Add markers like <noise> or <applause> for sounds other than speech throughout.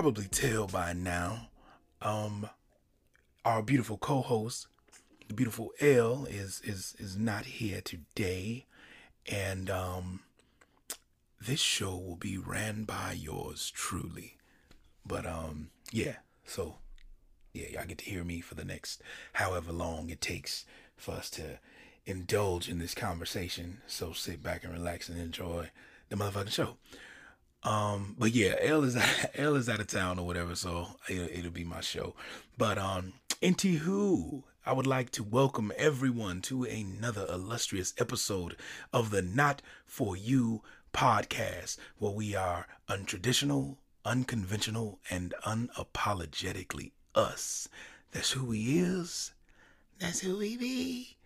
probably tell by now, um, our beautiful co-host, the beautiful L, is is is not here today, and um, this show will be ran by yours truly. But um, yeah, so yeah, y'all get to hear me for the next however long it takes for us to indulge in this conversation. So sit back and relax and enjoy the motherfucking show. Um, but yeah, L is <laughs> L is out of town or whatever, so it'll, it'll be my show. But um, into who I would like to welcome everyone to another illustrious episode of the Not For You podcast, where we are untraditional, unconventional, and unapologetically us. That's who we is. That's who we be.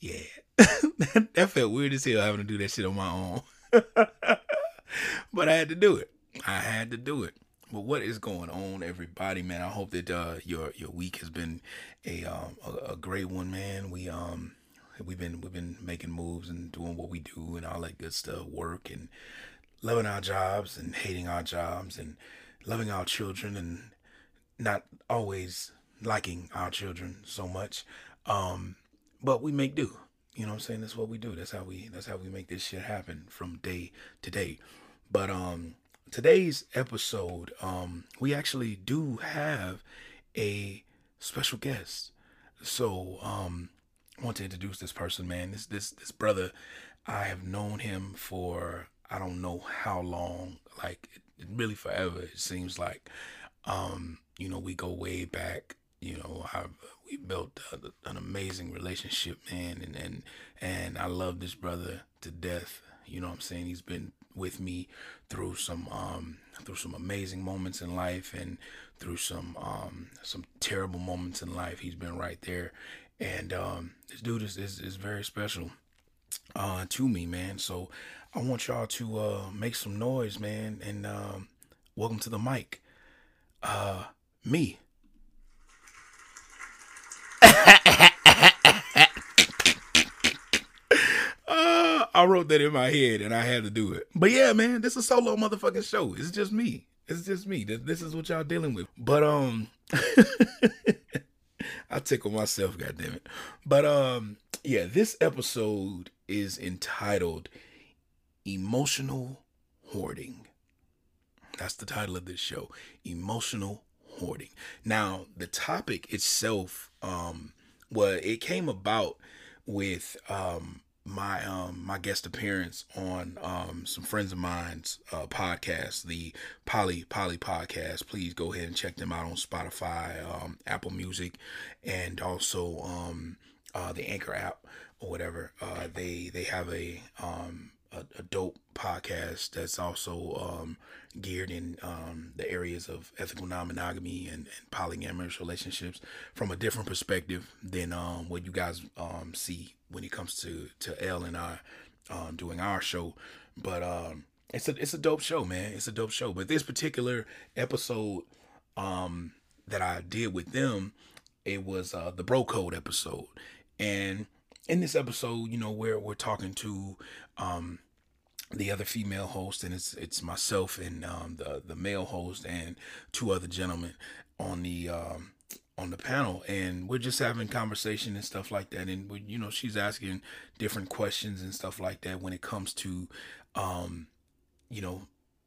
Yeah. <laughs> that felt weird as hell having to do that shit on my own. <laughs> but I had to do it. I had to do it. But what is going on, everybody, man? I hope that uh, your your week has been a um, a, a great one, man. We um we've been we've been making moves and doing what we do and all that good stuff, work and loving our jobs and hating our jobs and loving our children and not always liking our children so much. Um, but we make do. You know what I'm saying? That's what we do. That's how we that's how we make this shit happen from day to day. But um today's episode, um, we actually do have a special guest. So um I want to introduce this person, man. This this this brother, I have known him for I don't know how long, like really forever. It seems like, um, you know, we go way back. You know, I we built a, an amazing relationship, man, and and and I love this brother to death. You know what I'm saying? He's been with me through some um through some amazing moments in life and through some um some terrible moments in life. He's been right there. And um this dude is is, is very special uh to me, man. So I want y'all to uh make some noise, man, and um welcome to the mic. Uh me. <laughs> Uh, I wrote that in my head and I had to do it. But yeah, man, this is a solo motherfucking show. It's just me. It's just me. This, this is what y'all dealing with. But um <laughs> I tickle myself, goddamn it. But um yeah, this episode is entitled Emotional Hoarding. That's the title of this show. Emotional hoarding. Now, the topic itself, um, well, it came about with um my um my guest appearance on um some friends of mine's uh podcast the poly poly podcast. Please go ahead and check them out on spotify um apple music and also um uh the anchor app or whatever. Uh they they have a um a, a dope podcast that's also um geared in um the areas of ethical non-monogamy and, and polyamorous relationships from a different perspective than um what you guys um see when it comes to to L and I um, doing our show. But um, it's a it's a dope show, man. It's a dope show. But this particular episode that I did with them, it was uh, the Bro Code episode, and in this episode, you know, where we're talking to um, the other female host, and it's it's myself and um, the the male host and two other gentlemen on the um, on the panel. And we're just having conversation and stuff like that. And you know she's asking different questions and stuff like that when it comes to um you know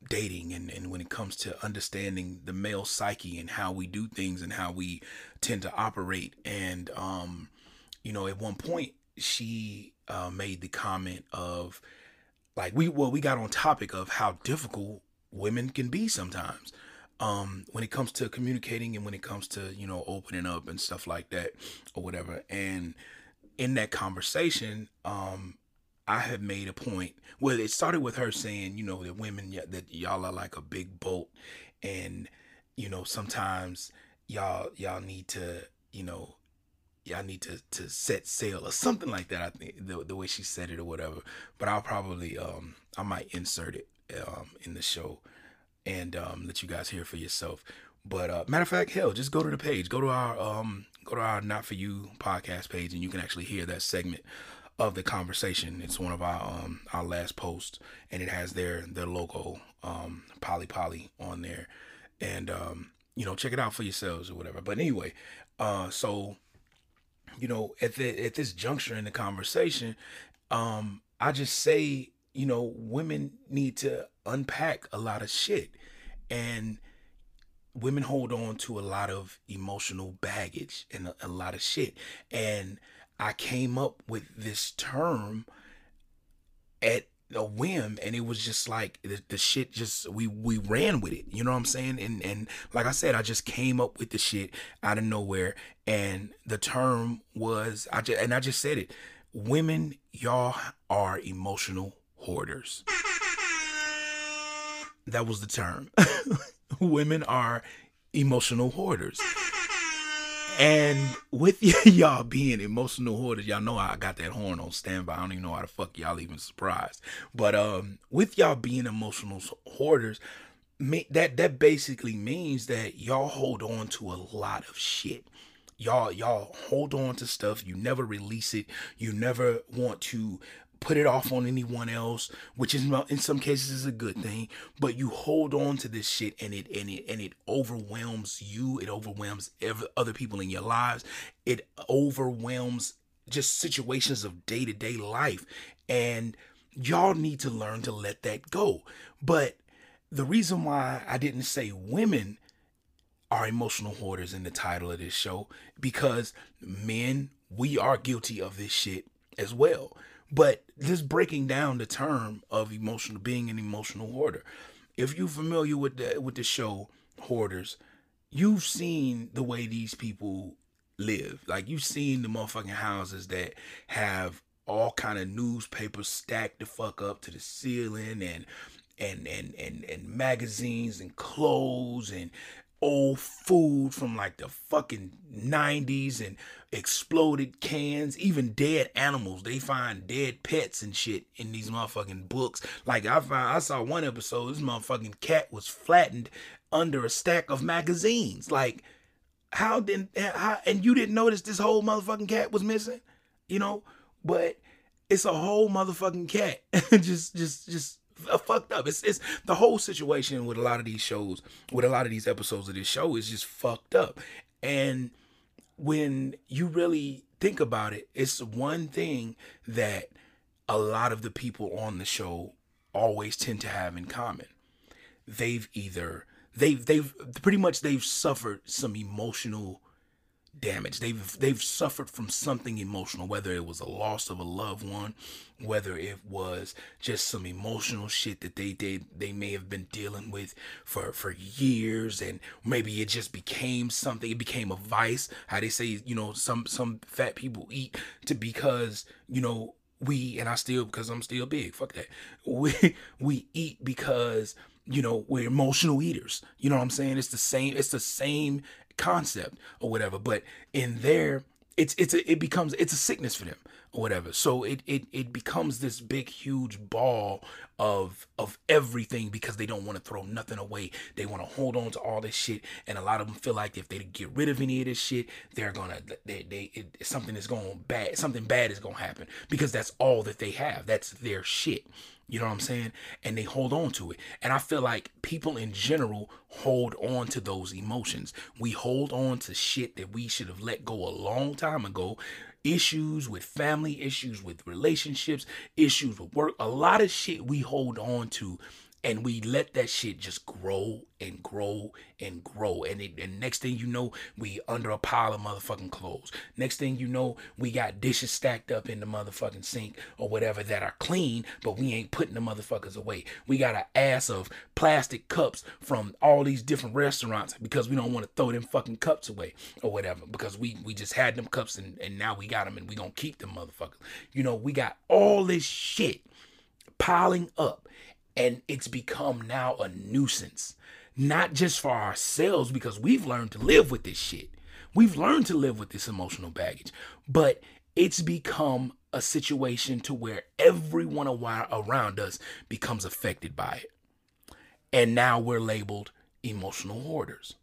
dating and, and when it comes to understanding the male psyche and how we do things and how we tend to operate. And um you know at one point she uh, made the comment of like we well we got on topic of how difficult women can be sometimes um when it comes to communicating and when it comes to you know opening up and stuff like that or whatever. And in that conversation um i had made a point well it started with her saying you know that women that y'all are like a big boat and you know sometimes y'all y'all need to you know y'all need to to set sail or something like that i think the, the way she said it or whatever but i'll probably um i might insert it um in the show and um, let you guys hear for yourself. But uh, matter of fact, hell, just go to the page, go to our um, go to our Not for You podcast page, and you can actually hear that segment of the conversation. It's one of our um our last posts, and it has their their logo um Polly Polly on there, and um you know check it out for yourselves or whatever. But anyway, uh so you know at the at this juncture in the conversation, um I just say you know women need to unpack a lot of shit, and women hold on to a lot of emotional baggage and a, a lot of shit. And I came up with this term at a whim and it was just like the, the, shit just we we ran with it you know what i'm saying? And and like i said i just came up with the shit out of nowhere and the term was i just and i just said it women y'all are emotional hoarders. That was the term. <laughs> Women are emotional hoarders and with <laughs> y'all being emotional hoarders, y'all know I got that horn on standby. I don't even know how the fuck y'all even surprised. But um, with y'all being emotional hoarders, that that basically means that y'all hold on to a lot of shit. Y'all y'all hold on to stuff. You never release it. You never want to put it off on anyone else, which is in some cases is a good thing. But you hold on to this shit, and it and it and it overwhelms you. It overwhelms other people in your lives. It overwhelms just situations of day to day life, and y'all need to learn to let that go. But the reason why I didn't say women are emotional hoarders in the title of this show because men we are guilty of this shit as well but just breaking down the term of emotional being an emotional hoarder. If you're familiar with the with the show Hoarders, you've seen the way these people live. Like you've seen the motherfucking houses that have all kind of newspapers stacked the fuck up to the ceiling and and and and and magazines and clothes and old food from like the fucking 90s and exploded cans, even dead animals. They find dead pets and shit in these motherfucking books. Like I found I saw one episode, this motherfucking cat was flattened under a stack of magazines. Like how did how and you didn't notice this whole motherfucking cat was missing? You know? But it's a whole motherfucking cat. <laughs> just just just Uh, fucked up. It's it's the whole situation with a lot of these shows, with a lot of these episodes of this show is just fucked up. And when you really think about it, it's one thing that a lot of the people on the show always tend to have in common. They've either they've they've pretty much they've suffered some emotional damage. They've they've suffered from something emotional, whether it was a loss of a loved one, whether it was just some emotional shit that they they they may have been dealing with for for years, and maybe it just became something. It became a vice. How they say, you know, some some fat people eat to because you know we and I still because I'm still big. Fuck that. <laughs> We we eat because you know we're emotional eaters. You know what I'm saying? It's the same. It's the same concept or whatever. But in there, it's it's a, it becomes it's a sickness for them or whatever. So it it it becomes this big huge ball of of everything because they don't want to throw nothing away. They want to hold on to all this shit, and a lot of them feel like if they get rid of any of this shit, they're gonna they they it, something is going bad. Something bad is gonna happen because that's all that they have. That's their shit. You know what I'm saying? And they hold on to it. And I feel like people in general hold on to those emotions. We hold on to shit that we should have let go a long time ago. Issues with family, issues with relationships, issues with work. A lot of shit we hold on to and we let that shit just grow and grow and grow. And it, and next thing you know we under a pile of motherfucking clothes. Next thing you know we got dishes stacked up in the motherfucking sink or whatever that are clean but we ain't putting the motherfuckers away. We got an ass of plastic cups from all these different restaurants because we don't want to throw them fucking cups away or whatever because we we just had them cups and, and now we got them and we gonna keep them motherfuckers. You know we got all this shit piling up and it's become now a nuisance. Not just for ourselves, because we've learned to live with this shit. We've learned to live with this emotional baggage, but it's become a situation to where everyone around us becomes affected by it. And now we're labeled emotional hoarders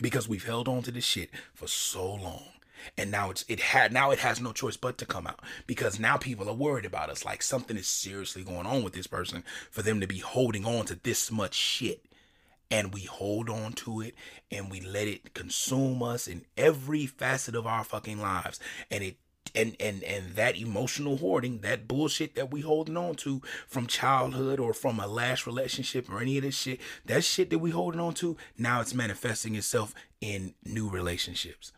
because we've held on to this shit for so long. And now it's it had now it has no choice but to come out. Because now people are worried about us. Like something is seriously going on with this person for them to be holding on to this much shit. And we hold on to it and we let it consume us in every facet of our fucking lives. And it and and and that emotional hoarding that bullshit that we holding on to from childhood or from a last relationship or any of this shit that shit that we holding on to now it's manifesting itself in new relationships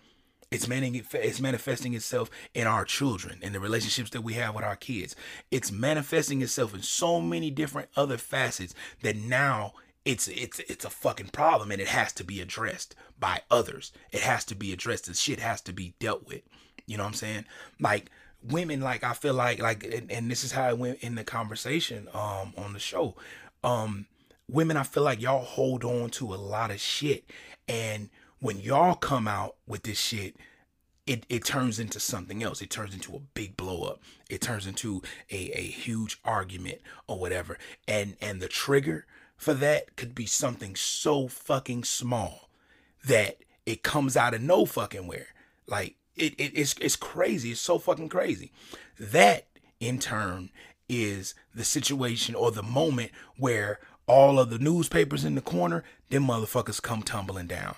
it's, it's manifesting itself in our children and the relationships that we have with our kids. It's manifesting itself in so many different other facets that now it's it's it's a fucking problem and it has to be addressed by others. It has to be addressed. This shit has to be dealt with. You know what I'm saying? Like women, like I feel like like and, and this is how it went in the conversation um on the show. Um women, I feel like y'all hold on to a lot of shit. And when y'all come out with this shit, it, it turns into something else. It turns into a big blow up. It turns into a, a huge argument or whatever. And and the trigger for that could be something so fucking small that it comes out of no fucking where. Like it, it it's it's crazy. It's so fucking crazy. That in turn is the situation or the moment where all of the newspapers in the corner, them motherfuckers come tumbling down.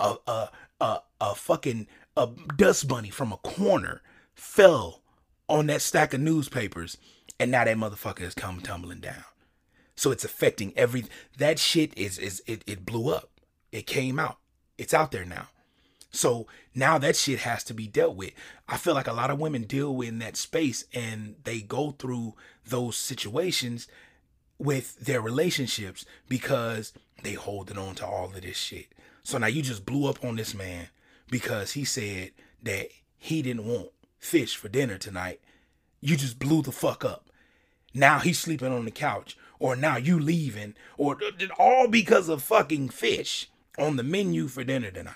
A a a, a fucking a dust bunny from a corner fell on that stack of newspapers, and now that motherfucker has come tumbling down. So it's affecting every that shit is is it, it blew up. It came out. It's out there now. So now that shit has to be dealt with. I feel like a lot of women deal in that space and they go through those situations with their relationships because they holding on to all of this shit. So now you just blew up on this man because he said that he didn't want fish for dinner tonight. You just blew the fuck up. Now he's sleeping on the couch or now you leaving, or all because of fucking fish on the menu for dinner tonight.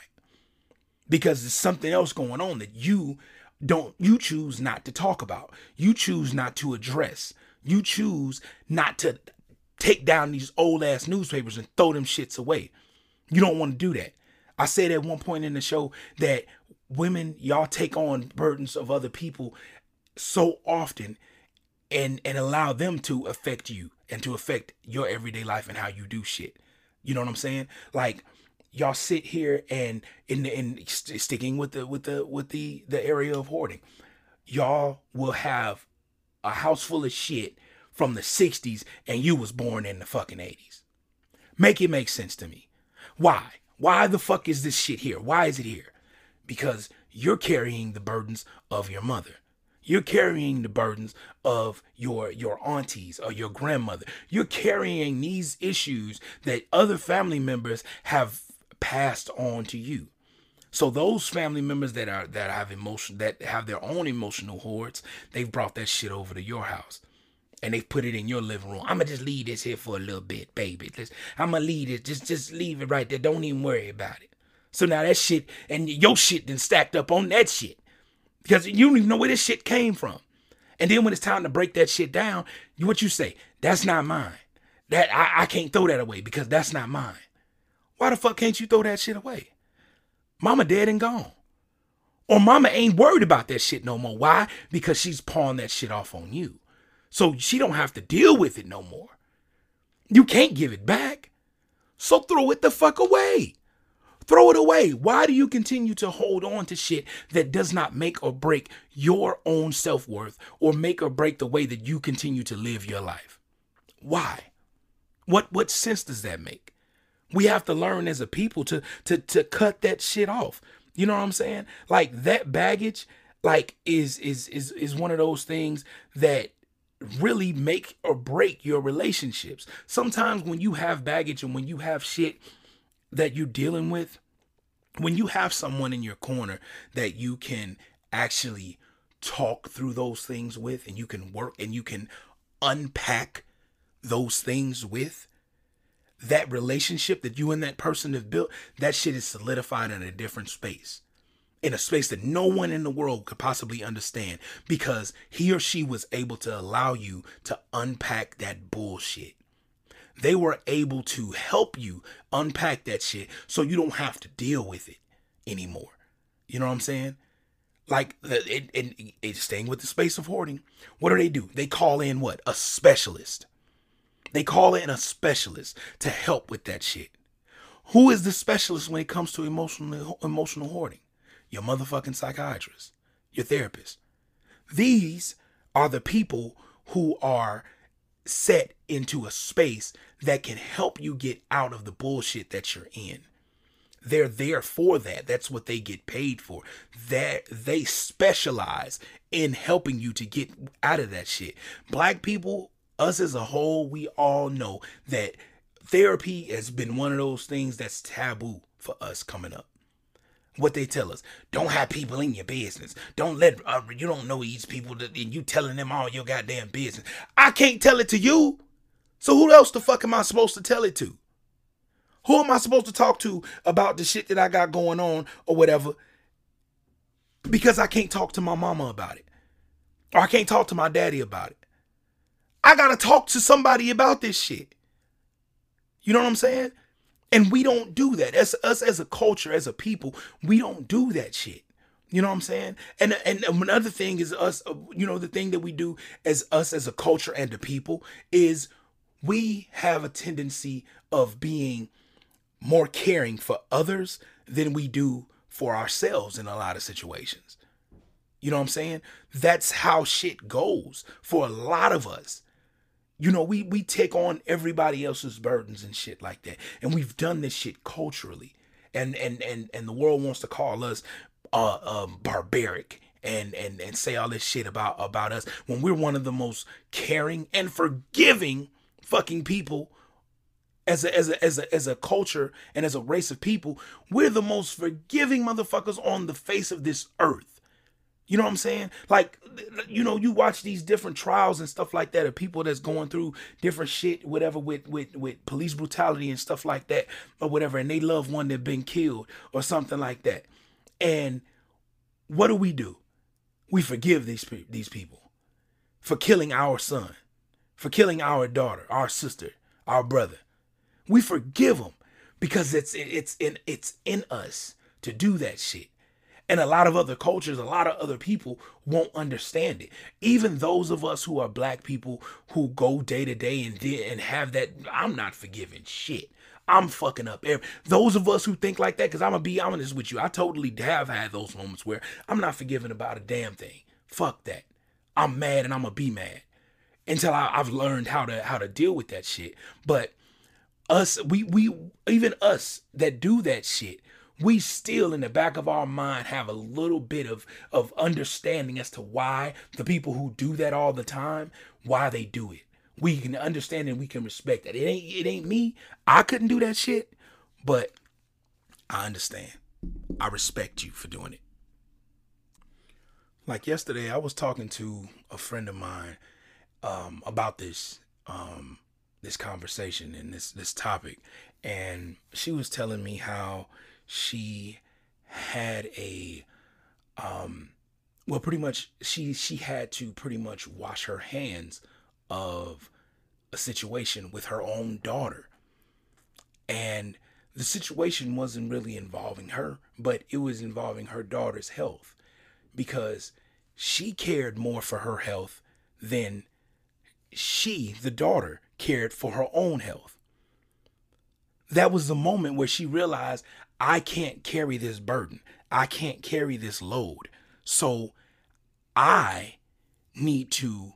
Because there's something else going on that you don't, you choose not to talk about. You choose not to address. You choose not to take down these old ass newspapers and throw them shits away. You don't want to do that. I said at one point in the show that women, y'all take on burdens of other people so often and and allow them to affect you and to affect your everyday life and how you do shit. You know what I'm saying? Like y'all sit here and in in sticking with the with the with the the area of hoarding. Y'all will have a house full of shit from the 60s and you was born in the fucking 80s. Make it make sense to me. Why? Why the fuck is this shit here? Why is it here? Because you're carrying the burdens of your mother. You're carrying the burdens of your your aunties or your grandmother. You're carrying these issues that other family members have passed on to you. So those family members that are that have emotion that have their own emotional hoards, they've brought that shit over to your house. And they put it in your living room. I'ma just leave this here for a little bit, baby. I'ma leave it. Just just leave it right there. Don't even worry about it. So now that shit and your shit then stacked up on that shit because you don't even know where this shit came from. And then when it's time to break that shit down, you what you say? That's not mine. That I, I can't throw that away because that's not mine. Why the fuck can't you throw that shit away? Mama dead and gone. Or mama ain't worried about that shit no more. Why? Because she's pawning that shit off on you. So she don't have to deal with it no more. You can't give it back. So throw it the fuck away. Throw it away. Why do you continue to hold on to shit that does not make or break your own self worth or make or break the way that you continue to live your life? Why? What what sense does that make? We have to learn as a people to to to cut that shit off. You know what I'm saying? Like that baggage like is is is is one of those things that really make or break your relationships. Sometimes when you have baggage and when you have shit that you're dealing with, when you have someone in your corner that you can actually talk through those things with and you can work and you can unpack those things with, that relationship that you and that person have built, that shit is solidified in a different space. In a space that no one in the world could possibly understand because he or she was able to allow you to unpack that bullshit they were able to help you unpack that shit so you don't have to deal with it anymore. You know what I'm saying? Like it, it, staying with the space of hoarding. What do they do? They call in what? A specialist. They call in a specialist to help with that shit. Who is the specialist when it comes to emotional emotional hoarding? Your motherfucking psychiatrist, your therapist. These are the people who are set into a space that can help you get out of the bullshit that you're in. They're there for that. That's what they get paid for. That they specialize in helping you to get out of that shit. Black people, us as a whole, we all know that therapy has been one of those things that's taboo for us coming up. What they tell us, don't have people in your business. Don't let uh, you don't know these people that and you telling them all your goddamn business. I can't tell it to you. So who else the fuck am I supposed to tell it to? Who am I supposed to talk to about the shit that I got going on or whatever? Because I can't talk to my mama about it. Or I can't talk to my daddy about it. I got to talk to somebody about this shit. You know what I'm saying? And we don't do that. As us as a culture, as a people, we don't do that shit. You know what I'm saying? And and another thing is us, uh, you know, the thing that we do as us as a culture and a people is we have a tendency of being more caring for others than we do for ourselves in a lot of situations. You know what I'm saying? That's how shit goes for a lot of us. You know, we we take on everybody else's burdens and shit like that. And we've done this shit culturally. And and and and the world wants to call us uh um barbaric and and and say all this shit about about us when we're one of the most caring and forgiving fucking people as a as a as a as a culture and as a race of people, we're the most forgiving motherfuckers on the face of this earth. You know what I'm saying? Like, you know, you watch these different trials and stuff like that of people that's going through different shit, whatever, with with with police brutality and stuff like that, or whatever, and they love one that been killed or something like that. And what do we do? We forgive these these people for killing our son, for killing our daughter, our sister, our brother. We forgive them because it's it's in it's in us to do that shit. And a lot of other cultures, a lot of other people won't understand it. Even those of us who are black people who go day to day and and have that, I'm not forgiving shit. I'm fucking up. Those of us who think like that, because I'm gonna be honest with you, I totally have had those moments where I'm not forgiving about a damn thing. Fuck that. I'm mad and I'm gonna be mad until I, I've learned how to how to deal with that shit. But us, we we even us that do that shit, we still in the back of our mind have a little bit of of understanding as to why the people who do that all the time why they do it. We can understand and we can respect that. It ain't it ain't me. I couldn't do that shit but i understand. I respect you for doing it. Like yesterday i was talking to a friend of mine um, about this um, this conversation and this this topic and she was telling me how she had a um well pretty much she she had to pretty much wash her hands of a situation with her own daughter. And the situation wasn't really involving her but it was involving her daughter's health because she cared more for her health than she the daughter cared for her own health. That was the moment where she realized I can't carry this burden. I can't carry this load. So I need to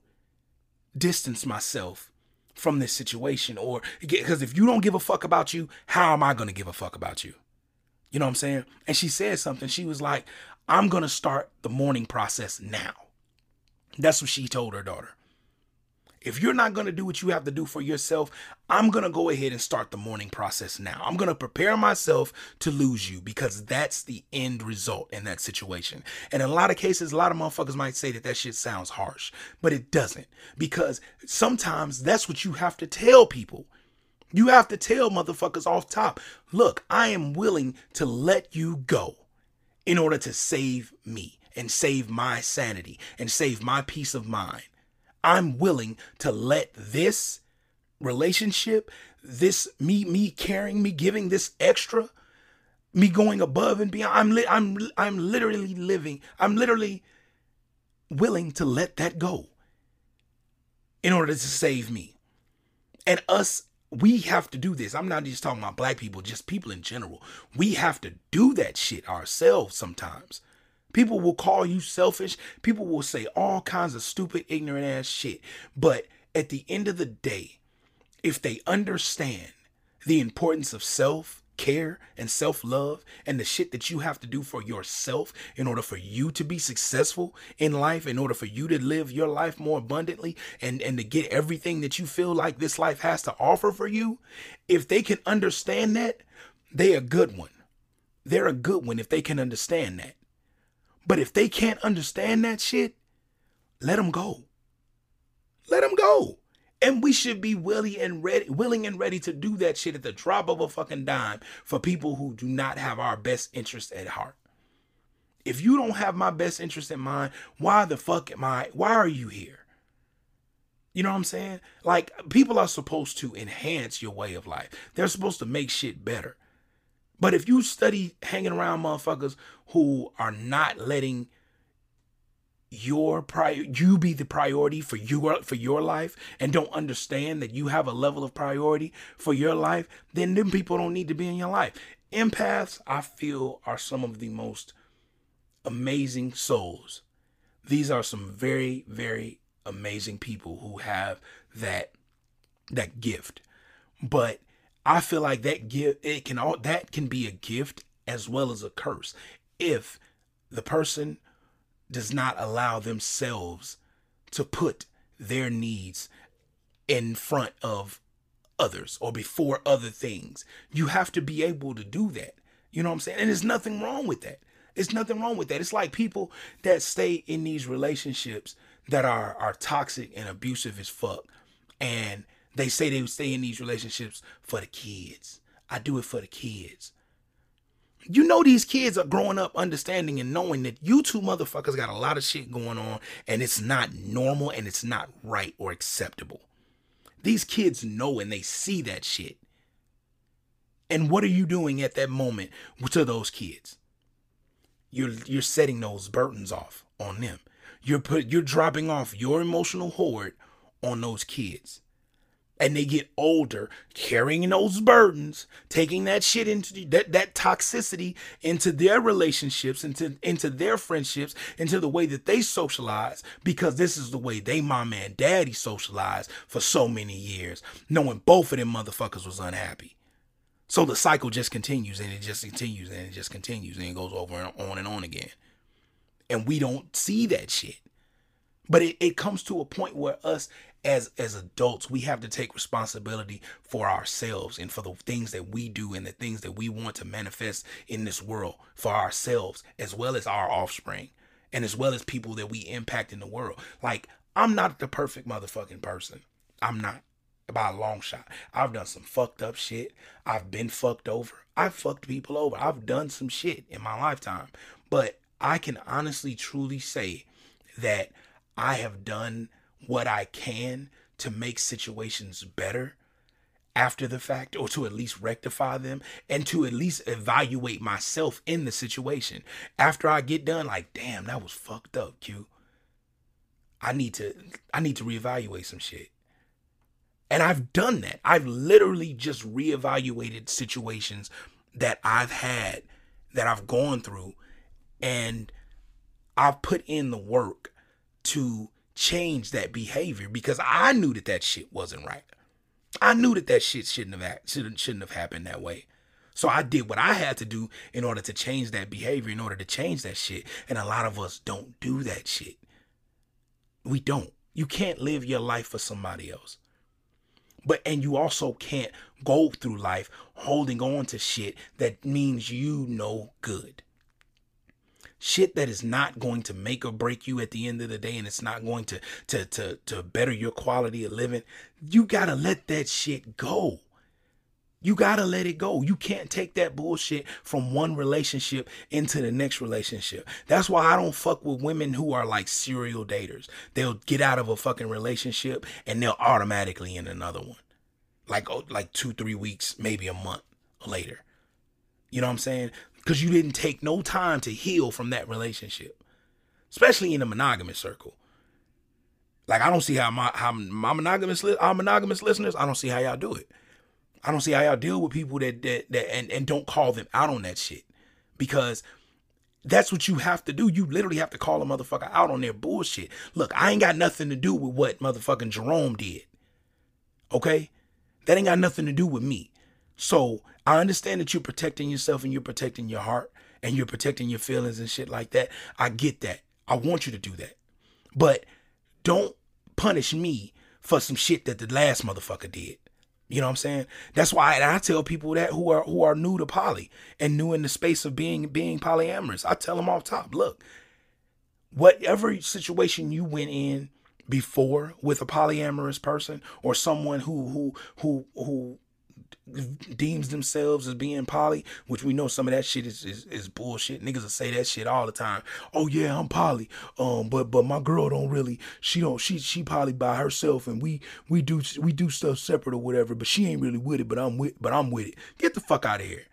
distance myself from this situation or because if you don't give a fuck about you, how am I going to give a fuck about you? You know what I'm saying? And she said something. She was like, I'm going to start the mourning process now. That's what she told her daughter. If you're not going to do what you have to do for yourself, I'm going to go ahead and start the mourning process now. I'm going to prepare myself to lose you because that's the end result in that situation. And in a lot of cases, a lot of motherfuckers might say that that shit sounds harsh, but it doesn't because sometimes that's what you have to tell people. You have to tell motherfuckers off top, look, I am willing to let you go in order to save me and save my sanity and save my peace of mind. I'm willing to let this relationship, this me me caring, me giving this extra me going above and beyond. I'm li- I'm I'm literally living. I'm literally willing to let that go in order to save me. And us we have to do this. I'm not just talking about black people, just people in general. We have to do that shit ourselves sometimes. People will call you selfish. People will say all kinds of stupid, ignorant ass shit. But at the end of the day, if they understand the importance of self care and self love and the shit that you have to do for yourself in order for you to be successful in life, in order for you to live your life more abundantly and, and to get everything that you feel like this life has to offer for you, if they can understand that, they're a good one. They're a good one if they can understand that. But if they can't understand that shit, let them go. Let them go. And we should be willing and ready, willing and ready to do that shit at the drop of a fucking dime for people who do not have our best interest at heart. If you don't have my best interest in mind, why the fuck am I? Why are you here? You know what I'm saying? Like people are supposed to enhance your way of life. They're supposed to make shit better. But if you study hanging around motherfuckers who are not letting your prior you be the priority for your for your life and don't understand that you have a level of priority for your life then them people don't need to be in your life. Empaths i feel are some of the most amazing souls. These are some very very amazing people who have that that gift. But i feel like that gift it can all that can be a gift as well as a curse if the person does not allow themselves to put their needs in front of others or before other things. You have to be able to do that. You know what I'm saying? And there's nothing wrong with that. It's nothing wrong with that. It's like people that stay in these relationships that are are toxic and abusive as fuck. And they say they stay in these relationships for the kids. I do it for the kids. You know these kids are growing up understanding and knowing that you two motherfuckers got a lot of shit going on and it's not normal and it's not right or acceptable. These kids know and they see that shit. And what are you doing at that moment to those kids? You're you're setting those burdens off on them. You're put you're dropping off your emotional hoard on those kids and they get older carrying those burdens taking that shit into that, that toxicity into their relationships into into their friendships into the way that they socialize because this is the way they mama and daddy socialized for so many years knowing both of them motherfuckers was unhappy. So the cycle just continues and it just continues and it just continues and it goes over and on and on again. And we don't see that shit. But it, it comes to a point where us as as adults we have to take responsibility for ourselves and for the things that we do and the things that we want to manifest in this world for ourselves as well as our offspring and as well as people that we impact in the world. Like i'm not the perfect motherfucking person. I'm not by a long shot. I've done some fucked up shit. I've been fucked over. I've fucked people over. I've done some shit in my lifetime. But i can honestly truly say that i have done what I can to make situations better after the fact or to at least rectify them and to at least evaluate myself in the situation. After I get done like damn that was fucked up Q. I need to I need to reevaluate some shit. And I've done that. I've literally just reevaluated situations that I've had that I've gone through and I've put in the work to change that behavior because I knew that that shit wasn't right. I knew that that shit shouldn't have shouldn't shouldn't have happened that way. So I did what I had to do in order to change that behavior, in order to change that shit. And a lot of us don't do that shit. We don't. You can't live your life for somebody else. But and you also can't go through life holding on to shit that means you know good shit that is not going to make or break you at the end of the day and it's not going to to to to better your quality of living you got to let that shit go you got to let it go. You can't take that bullshit from one relationship into the next relationship. That's why I don't fuck with women who are like serial daters. They'll get out of a fucking relationship and they'll automatically in another one. Like oh, like 2 3 weeks, maybe a month later. You know what I'm saying? Because you didn't take no time to heal from that relationship, especially in a monogamous circle. Like I don't see how my how my monogamous our monogamous listeners, I don't see how y'all do it. I don't see how y'all deal with people that that, that and, and don't call them out on that shit. Because that's what you have to do. You literally have to call a motherfucker out on their bullshit. Look, I ain't got nothing to do with what motherfucking Jerome did. Okay? That ain't got nothing to do with me. So I understand that you're protecting yourself and you're protecting your heart and you're protecting your feelings and shit like that. I get that. I want you to do that. But don't punish me for some shit that the last motherfucker did. You know what I'm saying? That's why I, tell people that who are who are new to poly and new in the space of being being polyamorous. I tell them off top, look, whatever situation you went in before with a polyamorous person or someone who who who who deems themselves as being poly, which we know some of that shit is, is, is bullshit. Niggas will say that shit all the time. Oh yeah, I'm poly. Um, but but my girl don't really. She don't. She she poly by herself, and we we do we do stuff separate or whatever. But she ain't really with it. But I'm with. But I'm with it. Get the fuck out of here.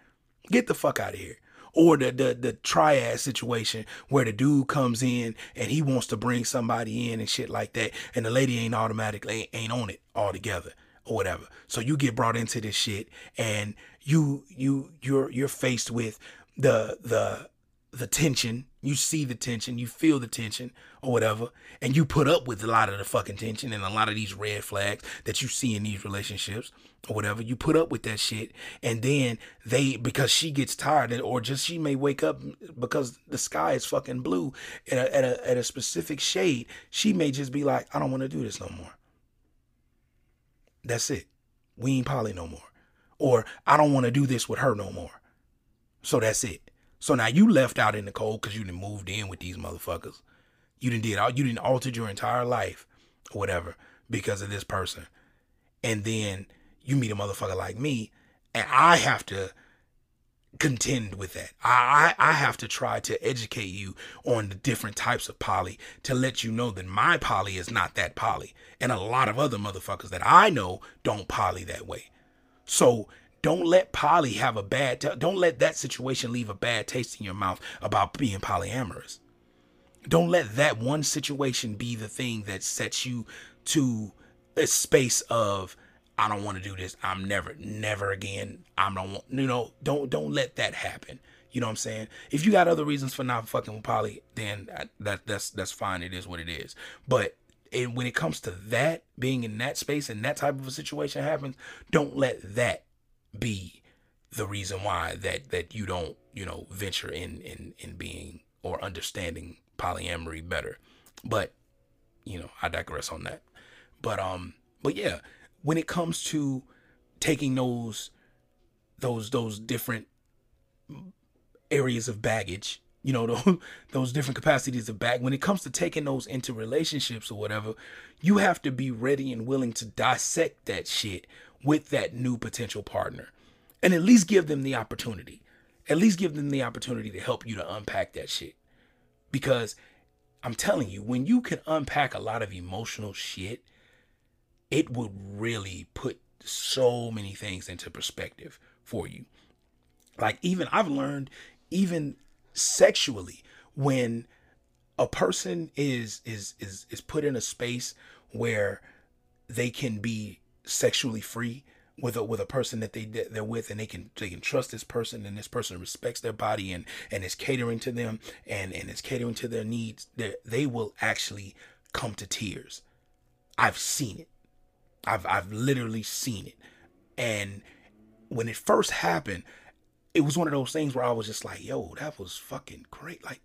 Get the fuck out of here or the, the the triad situation where the dude comes in and he wants to bring somebody in and shit like that, and the lady ain't automatically ain't on it altogether or whatever. So you get brought into this shit and you you you're you're faced with the the the tension. You see the tension, you feel the tension or whatever, and you put up with a lot of the fucking tension and a lot of these red flags that you see in these relationships or whatever. You put up with that shit, and then they because she gets tired, or just she may wake up because the sky is fucking blue at a, at a, at a specific shade. She may just be like, I don't want to do this no more. That's it. We ain't poly no more. Or I don't want to do this with her no more. So that's it. So now you left out in the cold because you didn't moved in with these motherfuckers. You didn't did all you didn't altered your entire life or whatever because of this person. And then you meet a motherfucker like me, and I have to contend with that. I, I, I have to try to educate you on the different types of poly to let you know that my poly is not that poly. And a lot of other motherfuckers that I know don't poly that way. So don't let poly have a bad, t- don't let that situation leave a bad taste in your mouth about being polyamorous. Don't let that one situation be the thing that sets you to a space of I don't want to do this. I'm never, never again. I don't want, you know, don't, don't let that happen. You know what I'm saying? If you got other reasons for not fucking with poly, then that that's that's fine. It is what it is. But and when it comes to that being in that space and that type of a situation happens, don't let that be the reason why that that you don't you know venture in in in being or understanding polyamory better. But you know, I digress on that. But um, but yeah, when it comes to taking those those those different areas of baggage you know <laughs> those, those different capacities of bag when it comes to taking those into relationships or whatever you have to be ready and willing to dissect that shit with that new potential partner and at least give them the opportunity at least give them the opportunity to help you to unpack that shit. Because i'm telling you when you can unpack a lot of emotional shit it would really put so many things into perspective for you. Like even I've learned even sexually when a person is is is is put in a space where they can be sexually free with a with a person that they they're with and they can they can trust this person and this person respects their body and and is catering to them and and is catering to their needs they they will actually come to tears i've seen it I've I've literally seen it. And when it first happened, it was one of those things where I was just like, yo, that was fucking great. Like,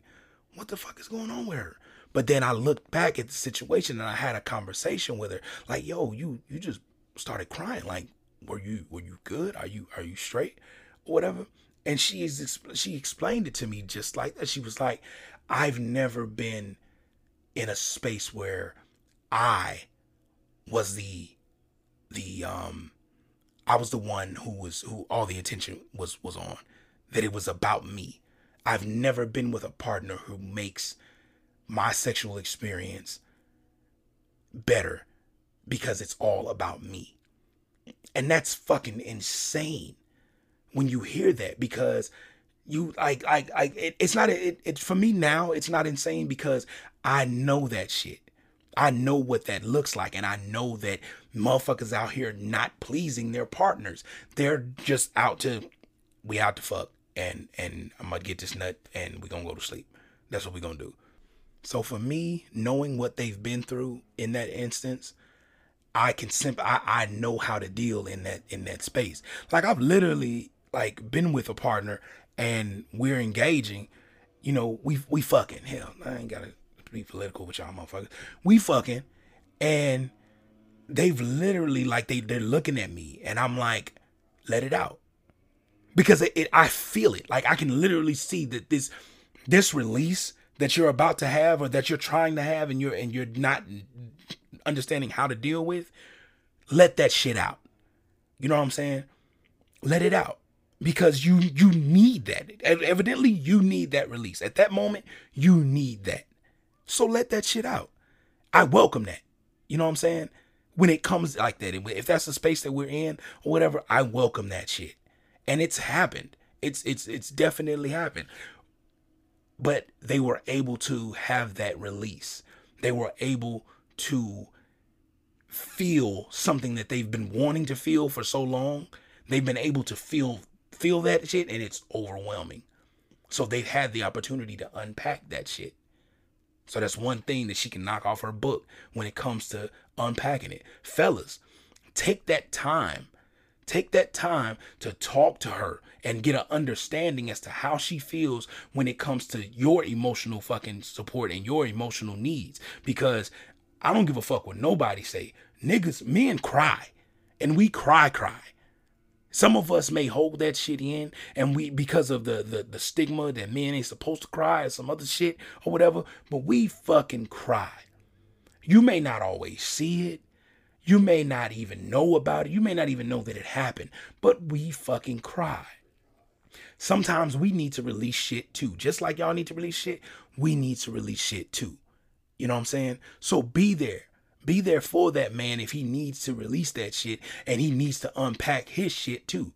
what the fuck is going on with her? But then I looked back at the situation and I had a conversation with her, like, yo, you you just started crying. Like, were you were you good? Are you are you straight? Or whatever. And she is she explained it to me just like that. She was like, I've never been in a space where I was the the um I was the one who was who all the attention was was on that it was about me. I've never been with a partner who makes my sexual experience better because it's all about me. And that's fucking insane. when you hear that because you like like like it, it's not it, it for me now it's not insane because I know that shit. I know what that looks like and I know that motherfuckers out here not pleasing their partners. They're just out to we out to fuck and and I'm gonna get this nut and we gonna go to sleep. That's what we gonna do. So for me, knowing what they've been through in that instance, I can simply I, I know how to deal in that in that space. Like I've literally like been with a partner and we're engaging, you know, we we fucking hell. I ain't gotta be political with y'all motherfuckers. We fucking and they've literally like they they're looking at me and I'm like, let it out. Because it, it I feel it. Like I can literally see that this this release that you're about to have or that you're trying to have and you're and you're not understanding how to deal with, let that shit out. You know what I'm saying? Let it out because you you need that. Evidently, you need that release at that moment. You need that. So let that shit out. I welcome that. You know what I'm saying? When it comes like that, if that's the space that we're in or whatever, I welcome that shit. And it's happened. It's it's it's definitely happened. But they were able to have that release. They were able to feel something that they've been wanting to feel for so long. They've been able to feel feel that shit and it's overwhelming. So they've had the opportunity to unpack that shit. So that's one thing that she can knock off her book when it comes to unpacking it. Fellas, take that time. Take that time to talk to her and get an understanding as to how she feels when it comes to your emotional fucking support and your emotional needs. Because I don't give a fuck what nobody say. Niggas, men cry. And we cry, cry. Some of us may hold that shit in, and we because of the, the the stigma that men ain't supposed to cry or some other shit or whatever, but we fucking cry. You may not always see it. You may not even know about it. You may not even know that it happened, but we fucking cry. Sometimes we need to release shit too. Just like y'all need to release shit, we need to release shit too. You know what I'm saying? So be there. Be there for that man if he needs to release that shit and he needs to unpack his shit too.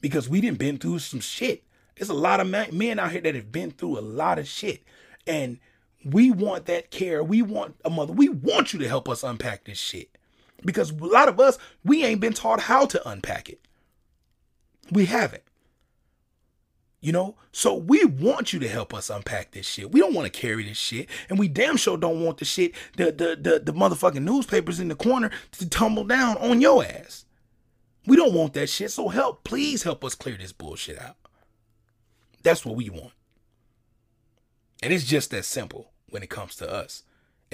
Because we didn't been through some shit. There's a lot of men out here that have been through a lot of shit. And we want that care. We want a mother. We want you to help us unpack this shit. Because a lot of us, we ain't been taught how to unpack it. We haven't. You know, so we want you to help us unpack this shit. We don't want to carry this shit, and we damn sure don't want the shit, the the the, the motherfucking newspapers in the corner to tumble down on your ass. We don't want that shit. So help, please help us clear this bullshit out. That's what we want, and it's just that simple when it comes to us.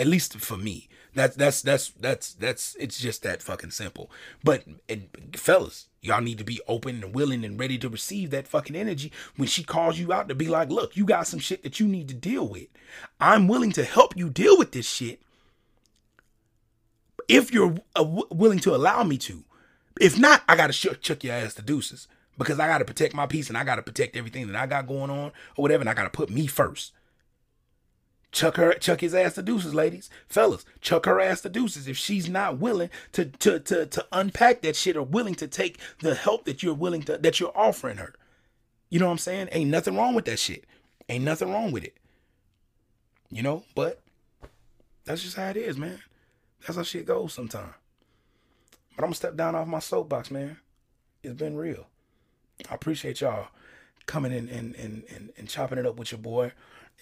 At least for me, that's that's that's that's that's it's just that fucking simple. But and fellas, y'all need to be open and willing and ready to receive that fucking energy when she calls you out to be like, look, you got some shit that you need to deal with. I'm willing to help you deal with this shit if you're uh, w- willing to allow me to. If not, I gotta sh- chuck your ass to deuces because I gotta protect my peace and I gotta protect everything that I got going on or whatever, and I gotta put me first. Chuck her, chuck his ass to deuces, ladies, fellas. Chuck her ass to deuces if she's not willing to to to to unpack that shit or willing to take the help that you're willing to that you're offering her. You know what I'm saying? Ain't nothing wrong with that shit. Ain't nothing wrong with it. You know, but that's just how it is, man. That's how shit goes sometimes. But I'm gonna step down off my soapbox, man. It's been real. I appreciate y'all coming in and and and, and chopping it up with your boy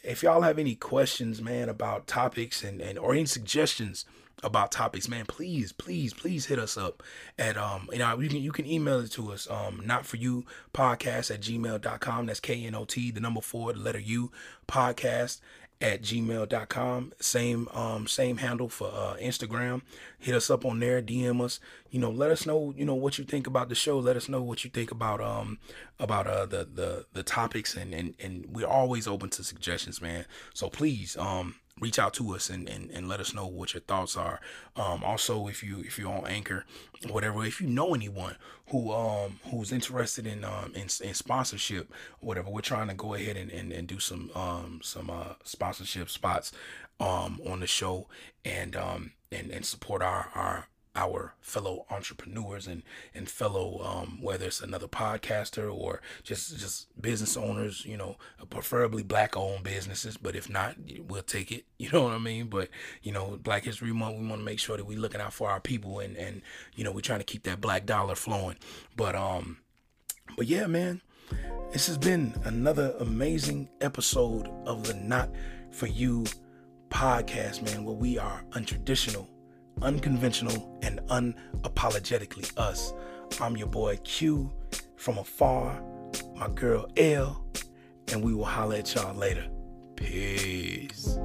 if y'all have any questions, man, about topics and, and or any suggestions about topics, man, please, please, please hit us up at um you know you can you can email it to us um not for you podcast at gmail.com. That's K N O T, the number four, the letter U podcast at gmail.com. Same um same handle for uh, Instagram. Hit us up on there, DM us. You know, let us know, you know, what you think about the show. Let us know what you think about um about uh the the the topics and and and we're always open to suggestions, man. So please um reach out to us and, and, and let us know what your thoughts are. Um, also, if you if you're on Anchor, whatever, if you know anyone who um who's interested in um in, in sponsorship, whatever, we're trying to go ahead and, and, and do some um some uh sponsorship spots um on the show and um and and support our our our fellow entrepreneurs and and fellow um, whether it's another podcaster or just just business owners you know preferably black owned businesses but if not we'll take it <laughs> you know what i mean? But you know black history month we want to make sure that we're looking out for our people and and you know we're trying to keep that black dollar flowing. But um but yeah man this has been another amazing episode of the not for you podcast man where we are untraditional unconventional, and unapologetically us. I'm your boy Q from afar, my girl L, and we will holler at y'all later. Peace.